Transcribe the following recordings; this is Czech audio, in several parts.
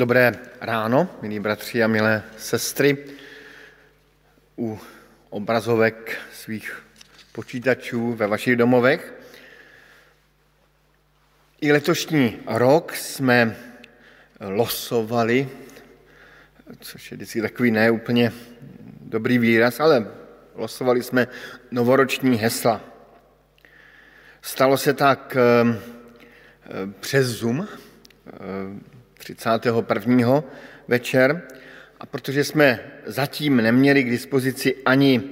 Dobré ráno, milí bratři a milé sestry. U obrazovek svých počítačů ve vašich domovech. I letošní rok jsme losovali, což je vždycky takový neúplně dobrý výraz, ale losovali jsme novoroční hesla. Stalo se tak eh, přes Zoom, 31. večer. A protože jsme zatím neměli k dispozici ani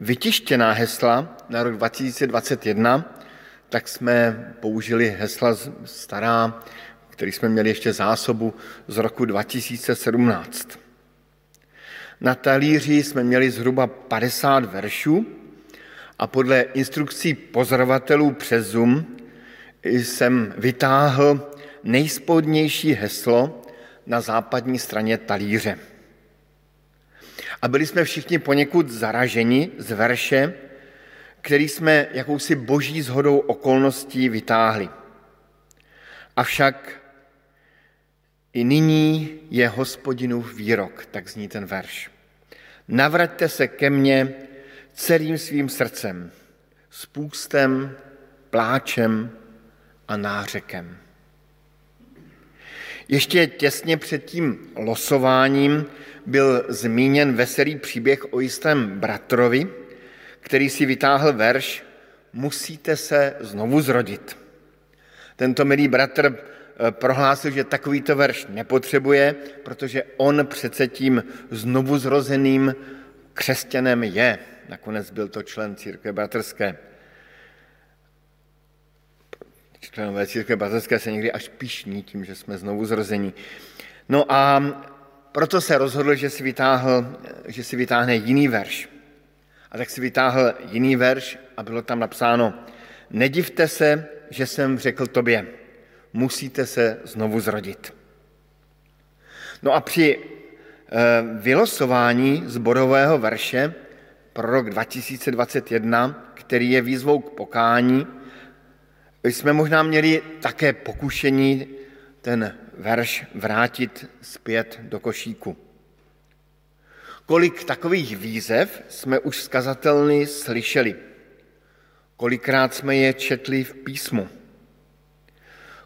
vytištěná hesla na rok 2021, tak jsme použili hesla stará, který jsme měli ještě zásobu z roku 2017. Na talíři jsme měli zhruba 50 veršů a podle instrukcí pozorovatelů přes Zoom jsem vytáhl nejspodnější heslo na západní straně talíře. A byli jsme všichni poněkud zaraženi z verše, který jsme jakousi boží zhodou okolností vytáhli. Avšak i nyní je hospodinův výrok, tak zní ten verš. Navraťte se ke mně celým svým srdcem, s půstem, pláčem a nářekem. Ještě těsně před tím losováním byl zmíněn veselý příběh o jistém bratrovi, který si vytáhl verš Musíte se znovu zrodit. Tento milý bratr eh, prohlásil, že takovýto verš nepotřebuje, protože on přece tím znovu zrozeným křesťanem je. Nakonec byl to člen církve bratrské členové církve bazilské se někdy až pišní tím, že jsme znovu zrození. No a proto se rozhodl, že si, vytáhl, že si vytáhne jiný verš. A tak si vytáhl jiný verš a bylo tam napsáno, nedivte se, že jsem řekl tobě, musíte se znovu zrodit. No a při eh, vylosování zborového verše pro rok 2021, který je výzvou k pokání, jsme možná měli také pokušení ten verš vrátit zpět do košíku. Kolik takových výzev jsme už skazatelny slyšeli. Kolikrát jsme je četli v písmu.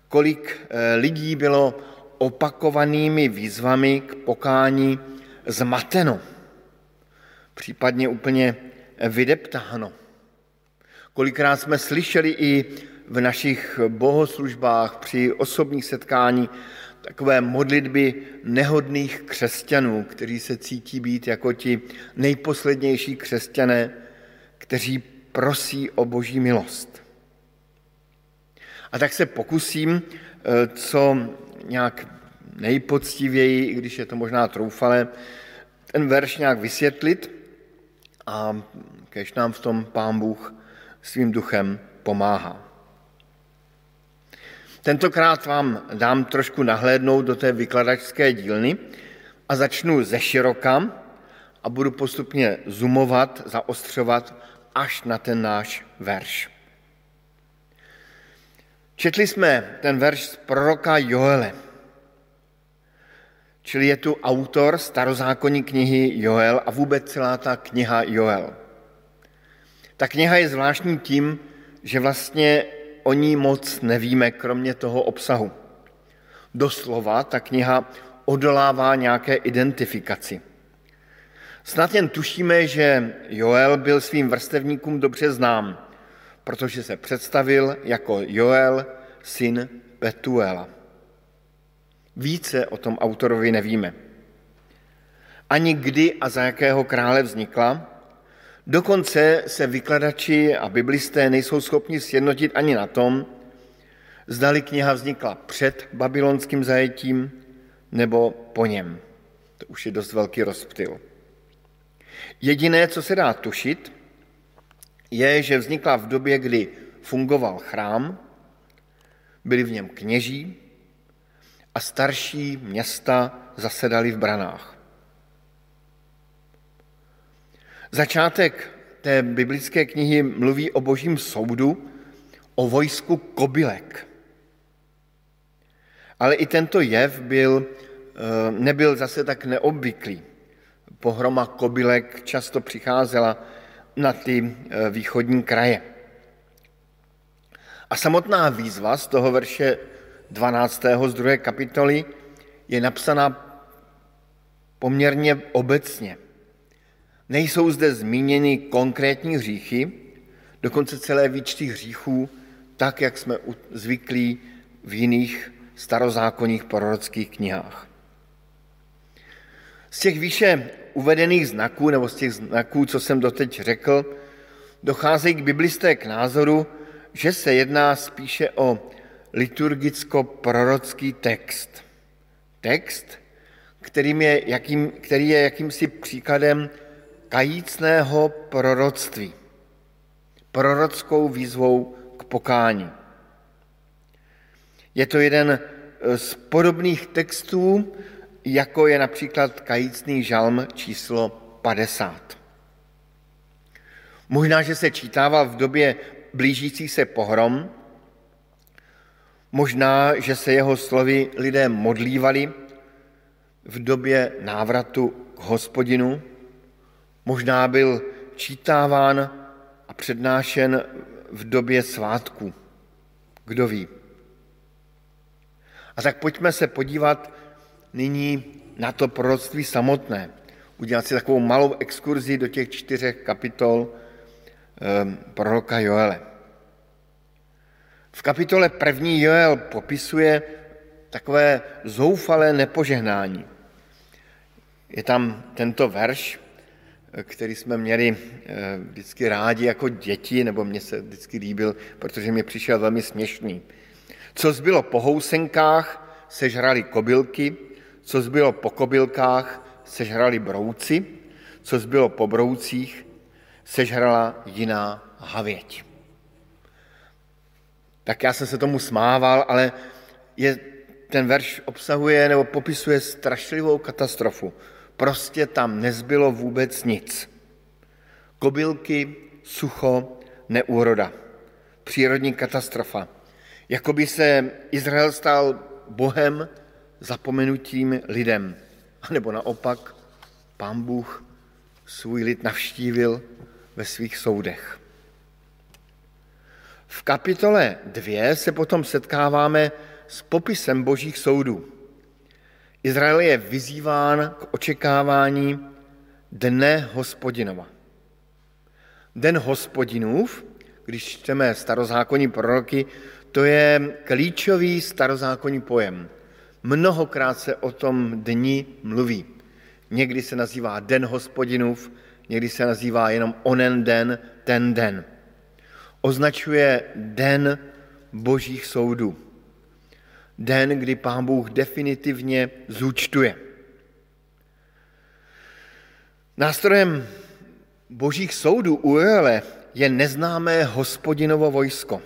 Kolik eh, lidí bylo opakovanými výzvami k pokání zmateno, případně úplně vydeptáno. Kolikrát jsme slyšeli i v našich bohoslužbách, při osobních setkání, takové modlitby nehodných křesťanů, kteří se cítí být jako ti nejposlednější křesťané, kteří prosí o boží milost. A tak se pokusím, eh, co nějak nejpoctivěji, i když je to možná troufalé, ten verš nějak vysvětlit a kež nám v tom pán Bůh svým duchem pomáhá. Tentokrát vám dám trošku nahlédnout do té vykladačské dílny a začnu ze široka a budu postupně zoomovat, zaostřovat až na ten náš verš. Četli jsme ten verš z proroka Joele, čili je tu autor starozákonní knihy Joel a vůbec celá ta kniha Joel. Ta kniha je zvláštní tím, že vlastně o ní moc nevíme, kromě toho obsahu. Doslova ta kniha odolává nějaké identifikaci. Snad jen tušíme, že Joel byl svým vrstevníkům dobře znám, protože se představil jako Joel, syn Petuela. Více o tom autorovi nevíme. Ani kdy a za jakého krále vznikla, Dokonce se vykladači a biblisté nejsou schopni sjednotit ani na tom, zdali kniha vznikla před babylonským zajetím nebo po něm. To už je dost velký rozptyl. Jediné, co se dá tušit, je, že vznikla v době, kdy fungoval chrám, byli v něm kněží a starší města zasedali v branách. Začátek té biblické knihy mluví o božím soudu, o vojsku kobylek. Ale i tento jev byl nebyl zase tak neobvyklý. Pohroma kobylek často přicházela na ty východní kraje. A samotná výzva z toho verše 12. z druhé kapitoly je napsaná poměrně obecně. Nejsou zde zmíněny konkrétní hříchy, dokonce celé výčty hříchů, tak, jak jsme zvyklí v jiných starozákonních prorockých knihách. Z těch výše uvedených znaků, nebo z těch znaků, co jsem doteď řekl, docházejí k biblisté k názoru, že se jedná spíše o liturgicko-prorocký text. Text, kterým je jakým, který je jakýmsi příkladem kajícného proroctví. Prorockou výzvou k pokání. Je to jeden z podobných textů, jako je například kajícný žalm číslo 50. Možná, že se čítával v době blížící se pohrom, možná, že se jeho slovy lidé modlívali v době návratu k hospodinu, možná byl čítáván a přednášen v době svátku. Kdo ví? A tak pojďme se podívat nyní na to proroctví samotné. Udělat si takovou malou exkurzi do těch čtyřech kapitol Ehm, proroka Joele. V kapitole první Joel popisuje takové zoufalé nepožehnání. Je tam tento verš, který jsme měli eh, vždycky rádi jako děti, nebo mě se vždycky líbil, protože mi přišel velmi směšný. Co zbylo po housenkách, sežrali kobylky, co zbylo po kobylkách, sežrali brouci, co zbylo po broucích, sežrala jiná havěť. Tak já jsem se tomu smával, ale je, ten verš obsahuje nebo popisuje strašlivou katastrofu. Prostě tam nezbylo vůbec nic. Kobylky, sucho, neúroda. Přírodní katastrofa. Jakoby se Izrael stal Bohem zapomenutím lidem. A nebo naopak, pán Bůh svůj lid navštívil ve svých soudech. V kapitole 2 se potom setkáváme s popisem božích soudů. Izrael je vyzýván k očekávání dne hospodinova. Den hospodinův, když čteme starozákonní proroky, to je klíčový starozákonní pojem. Mnohokrát se o tom dni mluví. Někdy se nazývá Den hospodinův, někdy se nazývá jenom onen den, ten den. Označuje den božích soudů. Den, kdy pán Bůh definitivně zúčtuje. Nástrojem božích soudů u Joele je neznámé hospodinovo vojsko.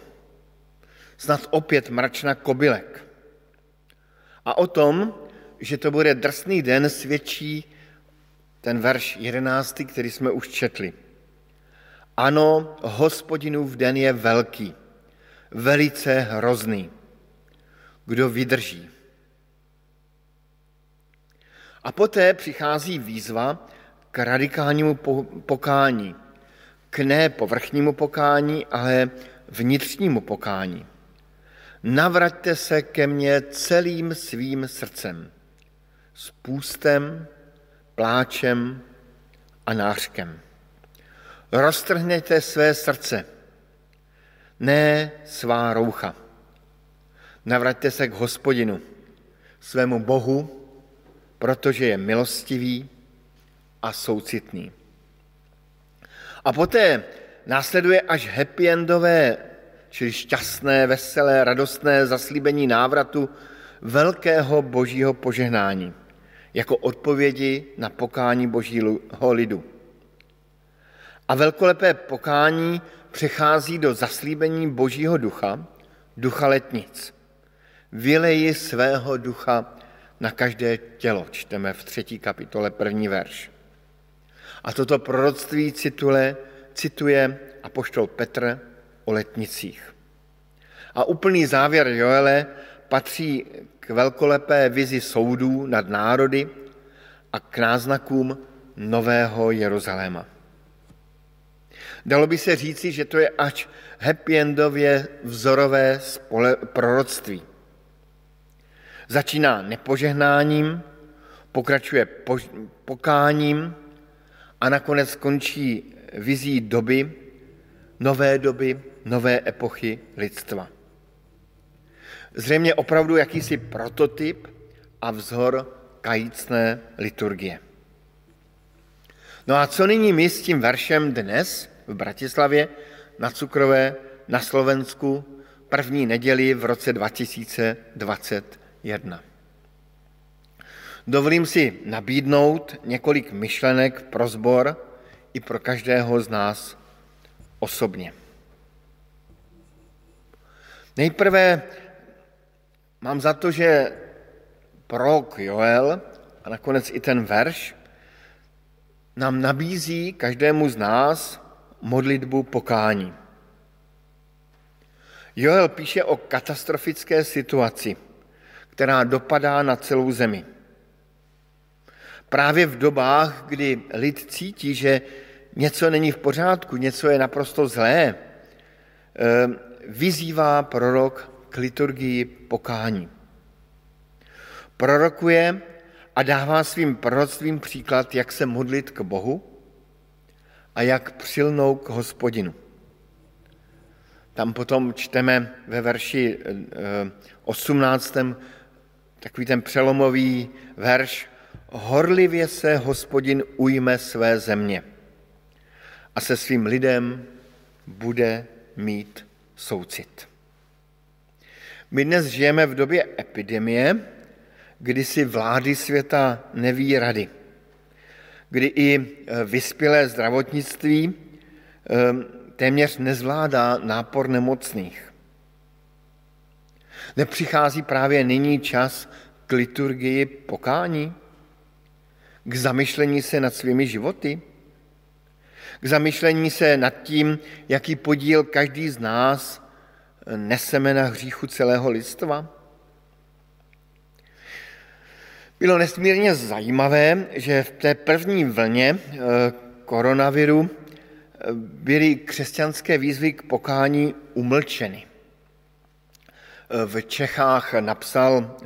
Snad opět mračna kobylek. A o tom, že to bude drsný den, svědčí ten verš jedenáctý, který jsme už četli. Ano, hospodinův den je velký, velice hrozný. Kdo vydrží? A poté přichází výzva k radikálnímu pokání. K ne povrchnímu pokání, ale vnitřnímu pokání. Navraťte se ke mně celým svým srdcem, s půstem, pláčem a nářkem. Roztrhněte své srdce, ne svá roucha. Navraťte se k hospodinu, svému Bohu, protože je milostivý a soucitný. A poté následuje až happy endové, čili šťastné, veselé, radostné zaslíbení návratu velkého božího požehnání jako odpovědi na pokání božího lidu. A velkolepé pokání přechází do zaslíbení božího ducha, ducha letnic. Vyleji svého ducha na každé tělo, čteme v třetí kapitole první verš. A toto proroctví cituje, cituje apoštol Petr o letnicích. A úplný závěr Joele patří k velkolepé vizi soudů nad národy a k náznakům nového Jeruzaléma. Dalo by se říci, že to je až happy-endově vzorové spole- proroctví. Začíná nepožehnáním, pokračuje pokáním a nakonec skončí vizí doby, nové doby, nové epochy lidstva. Zřejmě opravdu jakýsi prototyp a vzor kajícné liturgie. No a co nyní my s tím veršem dnes v Bratislavě na Cukrové na Slovensku první neděli v roce 2021? Dovolím si nabídnout několik myšlenek pro zbor i pro každého z nás osobně. Nejprve mám za to, že prorok Joel a nakonec i ten verš nám nabízí každému z nás modlitbu pokání. Joel píše o katastrofické situaci, která dopadá na celou zemi. Právě v dobách, kdy lid cítí, že něco není v pořádku, něco je naprosto zlé, eh, vyzývá prorok k liturgii pokání. Prorokuje a dává svým proroctvím příklad, jak se modlit k Bohu a jak přilnou k hospodinu. Tam potom čteme ve verši 18. Takový ten přelomový verš. Horlivě se hospodin ujme své země a se svým lidem bude mít soucit. My dnes žijeme v době epidemie, kdy si vlády světa neví rady, kdy i e, vyspělé zdravotnictví e, téměř nezvládá nápor nemocných. Nepřichází právě nyní čas k liturgii pokání? K zamyšlení se nad svými životy? K zamyšlení se nad tím, jaký podíl každý z nás neseme na hříchu celého lidstva? Bylo nesmírně zajímavé, že v té první vlně eh, koronaviru eh, byly křesťanské výzvy k pokání umlčeny. Eh, v Čechách napsal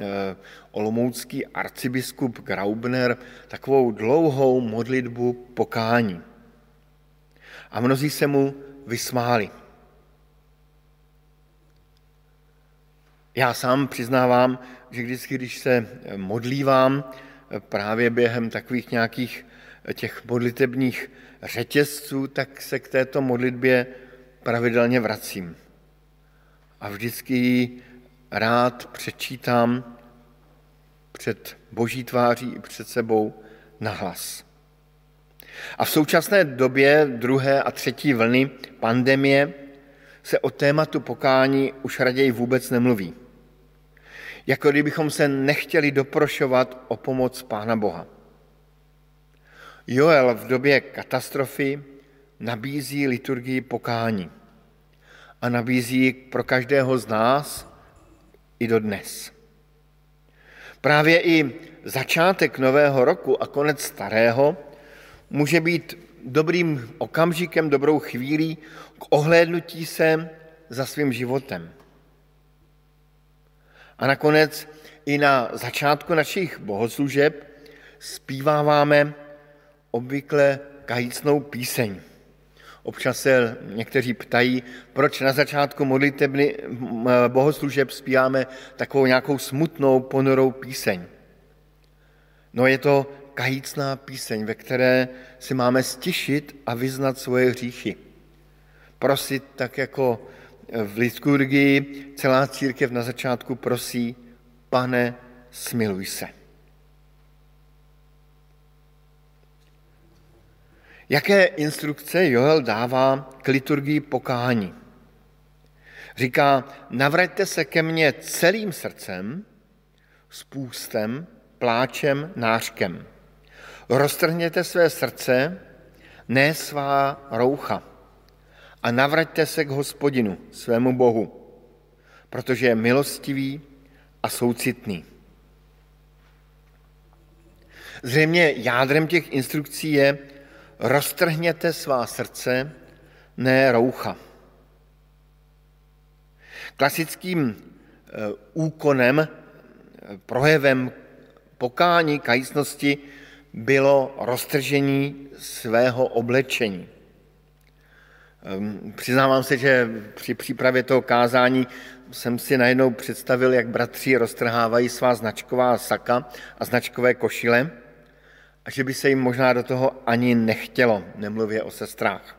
olomoucký arcibiskup Graubner takovou dlouhou modlitbu pokání. A mnozí se mu vysmáli. Já sám přiznávám, že vždycky, když se modlívám právě během takových nějakých těch modlitebních řetězců, tak se k této modlitbě pravidelně vracím. A vždycky ji rád přečítám před boží tváří i před sebou nahlas. A v současné době druhé a třetí vlny pandemie se o tématu pokání už raději vůbec nemluví jako kdybychom se nechtěli doprošovat o pomoc Pána Boha. Joel v době katastrofy nabízí liturgii pokání a nabízí pro každého z nás i do dnes. Právě i začátek nového roku a konec starého může být dobrým okamžikem, dobrou chvílí k ohlédnutí se za svým životem. A nakonec i na začátku našich bohoslužeb zpíváváme obvykle kajícnou píseň. Občas se někteří ptají, proč na začátku modlitebny bohoslužeb zpíváme takovou nějakou smutnou, ponorou píseň. No je to kajícná píseň, ve které si máme stišit a vyznat svoje hříchy. Prosit tak jako v liturgii celá církev na začátku prosí, pane, smiluj se. Jaké instrukce Joel dává k liturgii pokání? Říká, navraťte se ke mně celým srdcem, spůstem, pláčem, nářkem. Roztrhněte své srdce, ne svá roucha a navraťte se k hospodinu, svému Bohu, protože je milostivý a soucitný. Zřejmě jádrem těch instrukcí je roztrhněte svá srdce, ne roucha. Klasickým eh, úkonem, eh, projevem pokání, kajícnosti bylo roztržení svého oblečení. Ehm, přiznávám se, že při přípravě toho kázání jsem si najednou představil, jak bratři roztrhávají svá značková saka a značkové košile a že by se jim možná do toho ani nechtělo, nemluvě o sestrách.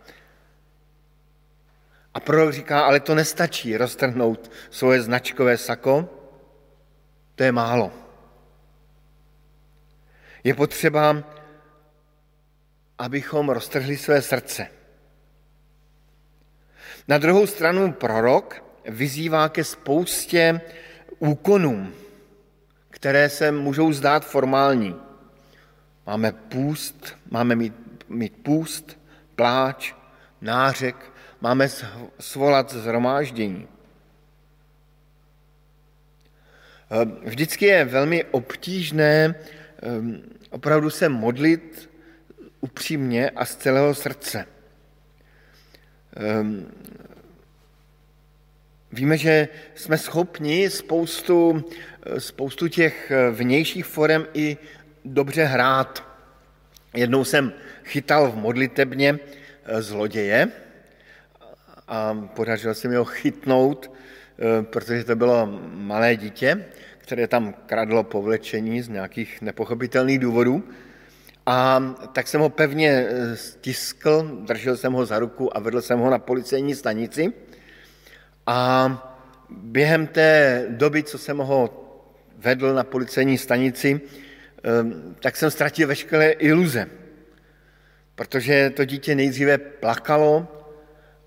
A prorok říká, ale to nestačí roztrhnout svoje značkové sako, to je málo. Je potřeba, abychom roztrhli své srdce. Na druhou stranu prorok vyzývá ke spoustě úkonům, které se můžou zdát formální. Máme půst, máme mít, mít půst, pláč, nářek, máme svolat zhromáždění. Vždycky je velmi obtížné ehm, opravdu se modlit upřímně a z celého srdce. Ehm, víme, že jsme schopni spoustu, spoustu těch vnějších forem i dobře hrát. Jednou jsem chytal v modlitebně eh, zloděje a podařilo se mi ho chytnout, eh, protože to bylo malé dítě, které tam kradlo povlečení z nějakých nepochopitelných důvodů. A tak jsem ho pevně eh, stiskl, držel jsem ho za ruku a vedl jsem ho na policejní stanici. A během té doby, co jsem ho vedl na policejní stanici, tak jsem ztratil veškeré iluze. Protože to dítě nejdříve plakalo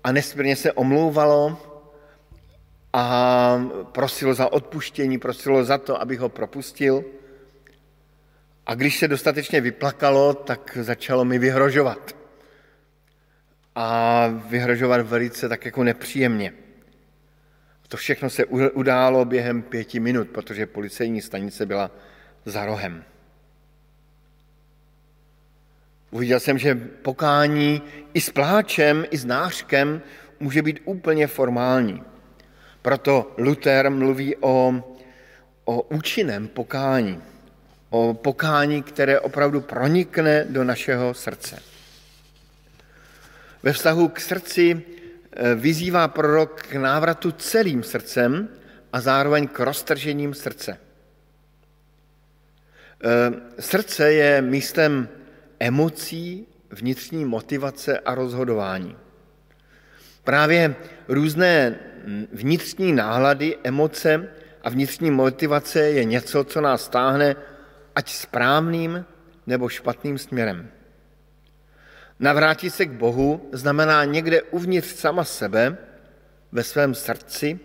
a nesmírně se omlouvalo a prosilo za odpuštění, prosilo za to, abych ho propustil. A když se dostatečně vyplakalo, tak začalo mi vyhrožovat. A vyhrožovat velice tak jako nepříjemně. To všechno se událo během pěti minut, protože policejní stanice byla za rohem. Uviděl jsem, že pokání i s pláčem, i s nářkem může být úplně formální. Proto Luther mluví o, o účinném pokání, o pokání, které opravdu pronikne do našeho srdce. Ve vztahu k srdci eh, vyzývá prorok k návratu celým srdcem a zároveň k roztržením srdce. Eh, srdce je místem emocí, vnitřní motivace a rozhodování. Právě různé vnitřní náhlady, emoce a vnitřní motivace je něco, co nás stáhne ať správným nebo špatným směrem. Navrátit se k Bohu znamená někde uvnitř sama sebe, ve svém srdci,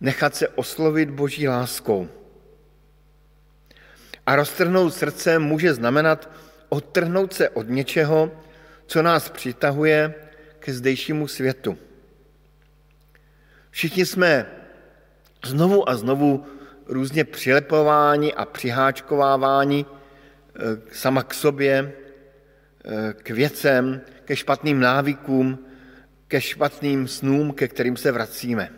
nechat se oslovit Boží láskou. A roztrhnout srdce může znamenat odtrhnout se od něčeho, co nás přitahuje ke zdejšímu světu. Všichni jsme znovu a znovu různě přilepováni a přiháčkováváni eh, sama k sobě, eh, k věcem, ke špatným návykům, ke špatným snům, ke kterým se vracíme.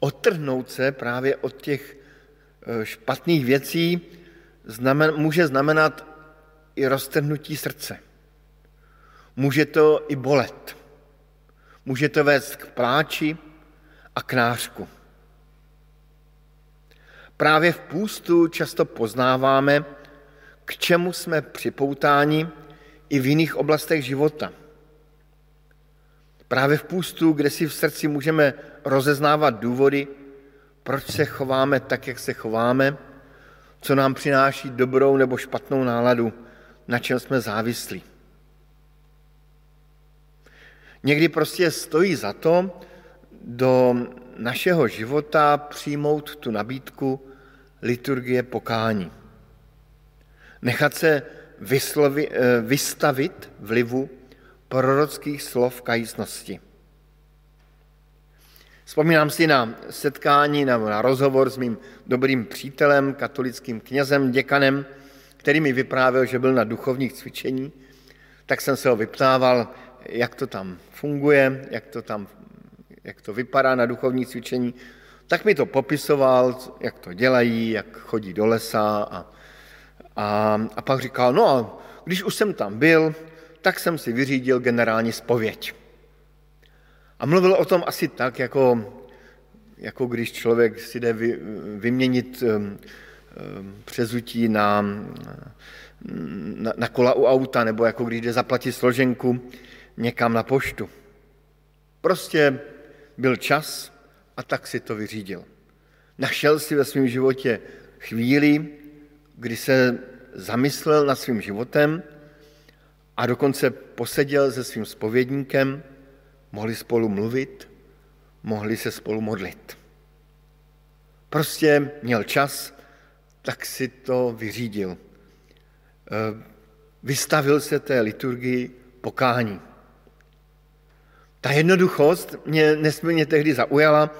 Odtrhnout se právě od těch eh, špatných věcí znamen, může znamenat i roztrhnutí srdce. Může to i bolet. Může to vést k pláči a k nářku. Právě v půstu často poznáváme, k čemu jsme připoutáni i v jiných oblastech života. Právě v půstu, kde si v srdci můžeme rozeznávat důvody, proč se chováme tak, jak se chováme, co nám přináší dobrou nebo špatnou náladu, na čem jsme závislí. Někdy prostě stojí za to do našeho života přijmout tu nabídku liturgie pokání. Nechat se vyslovi, eh, vystavit vlivu prorockých slov kajícnosti. Vzpomínám si na setkání, na, na rozhovor s mým dobrým přítelem, katolickým knězem, děkanem, který mi vyprávěl, že byl na duchovních cvičení, tak jsem se ho vyptával, jak to tam funguje, jak to tam jak to vypadá na duchovní cvičení, tak mi to popisoval, jak to dělají, jak chodí do lesa a, a, a pak říkal, no a když už jsem tam byl, tak jsem si vyřídil generální spověď. A mluvil o tom asi tak, jako, jako když člověk si jde vy, vyměnit um, přezutí na, na, na kola u auta, nebo jako když jde zaplatit složenku někam na poštu. Prostě byl čas a tak si to vyřídil. Našel si ve svém životě chvíli, kdy se zamyslel nad svým životem a dokonce poseděl se svým spovědníkem, mohli spolu mluvit, mohli se spolu modlit. Prostě měl čas, tak si to vyřídil. Eh, vystavil se té liturgii pokání. Ta jednoduchost mě nesmírně tehdy zaujala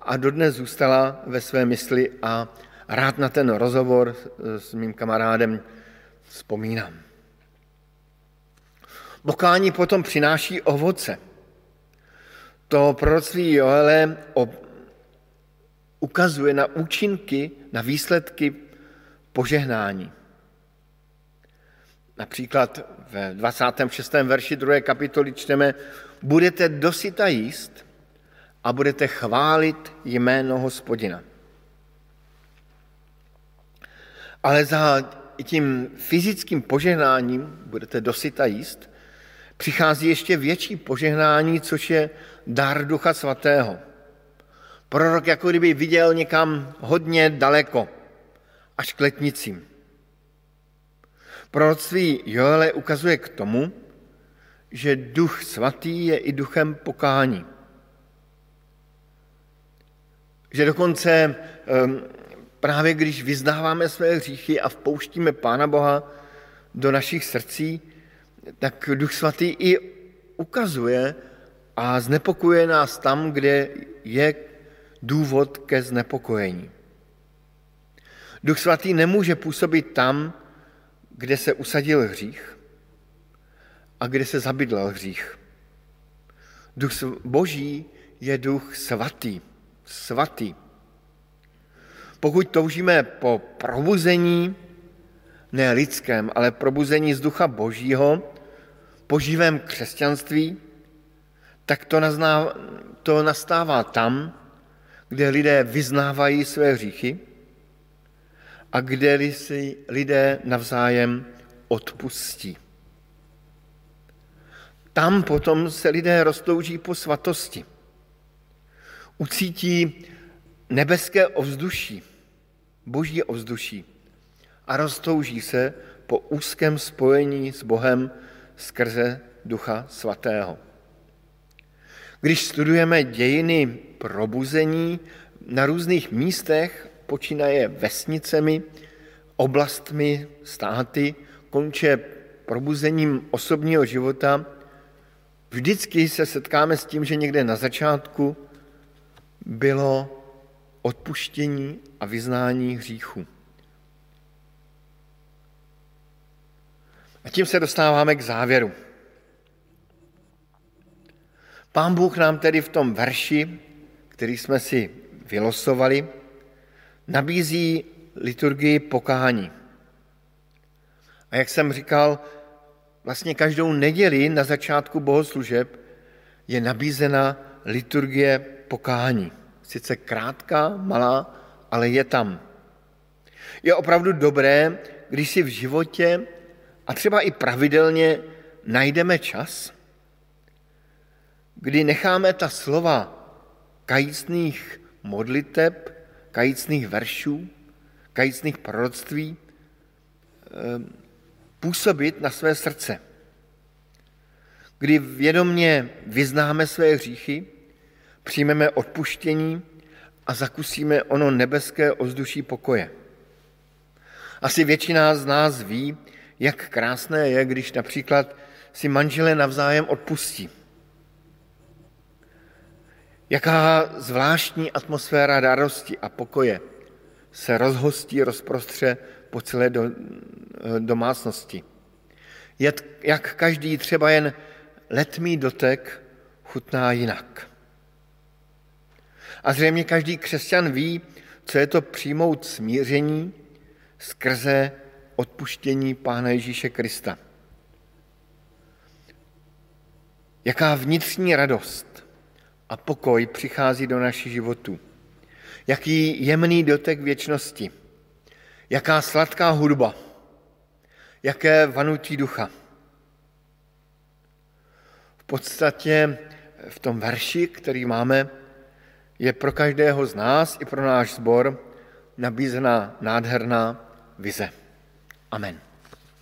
a dodnes zůstala ve své mysli a rád na ten rozhovor s mým kamarádem vzpomínám. Pokání potom přináší ovoce. To proroctví Joele ukazuje na účinky, na výsledky požehnání. Například ve 26. verši 2. kapitoly čteme, budete dosyta jíst a budete chválit jméno hospodina. Ale za tím fyzickým požehnáním, budete dosyta jíst, přichází ještě větší požehnání, což je dar Ducha Svatého. Prorok jako kdyby viděl někam hodně daleko, až k letnicím. Proroctví Joele ukazuje k tomu, že duch svatý je i duchem pokání. Že dokonce ehm, právě když vyznáváme své hříchy a vpouštíme Pána Boha do našich srdcí, tak duch svatý i ukazuje a znepokuje nás tam, kde je důvod ke znepokojení. Duch svatý nemůže působit tam, kde se usadil hřích a kde se zabydlel hřích. Duch boží je duch svatý, svatý. Pokud toužíme po probuzení, ne lidském, ale probuzení z ducha božího, po živém křesťanství, tak to, nazná, to nastává tam, kde lidé vyznávají své hříchy a kde si lidé navzájem odpustí. Tam potom se lidé roztouží po svatosti. Ucítí nebeské ovzduší, boží ovzduší a roztouží se po úzkém spojení s Bohem skrze Ducha Svatého. Když studujeme dějiny probuzení na různých místech, počínaje vesnicemi, oblastmi, státy, konče probuzením osobního života, vždycky se setkáme s tím, že někde na začátku bylo odpuštění a vyznání hříchu. A tím se dostáváme k závěru. Pán Bůh nám tedy v tom verši, který jsme si vylosovali, nabízí liturgii pokání. A jak jsem říkal, vlastně každou neděli na začátku bohoslužeb je nabízena liturgie pokání. Sice krátká, malá, ale je tam. Je opravdu dobré, když si v životě a třeba i pravidelně najdeme čas, kdy necháme ta slova kajícných modliteb, kajícných veršů, kajícných proroctví eh, působit na své srdce. Kdy vědomně vyznáme své hříchy, přijmeme odpuštění a zakusíme ono nebeské ozduší pokoje. Asi většina z nás ví, jak krásné je, když například si manželé navzájem odpustí. Jaká zvláštní atmosféra radosti a pokoje se rozhostí, rozprostře po celé do, domácnosti. Jak každý třeba jen letmý dotek chutná jinak. A zřejmě každý křesťan ví, co je to přijmout smíření skrze odpuštění Pána Ježíše Krista. Jaká vnitřní radost a pokoj přichází do našich životů. Jaký jemný dotek věčnosti. Jaká sladká hudba. Jaké vanutí ducha. V podstatě v tom verši, který máme, je pro každého z nás i pro náš sbor nabízená nádherná vize. Amen.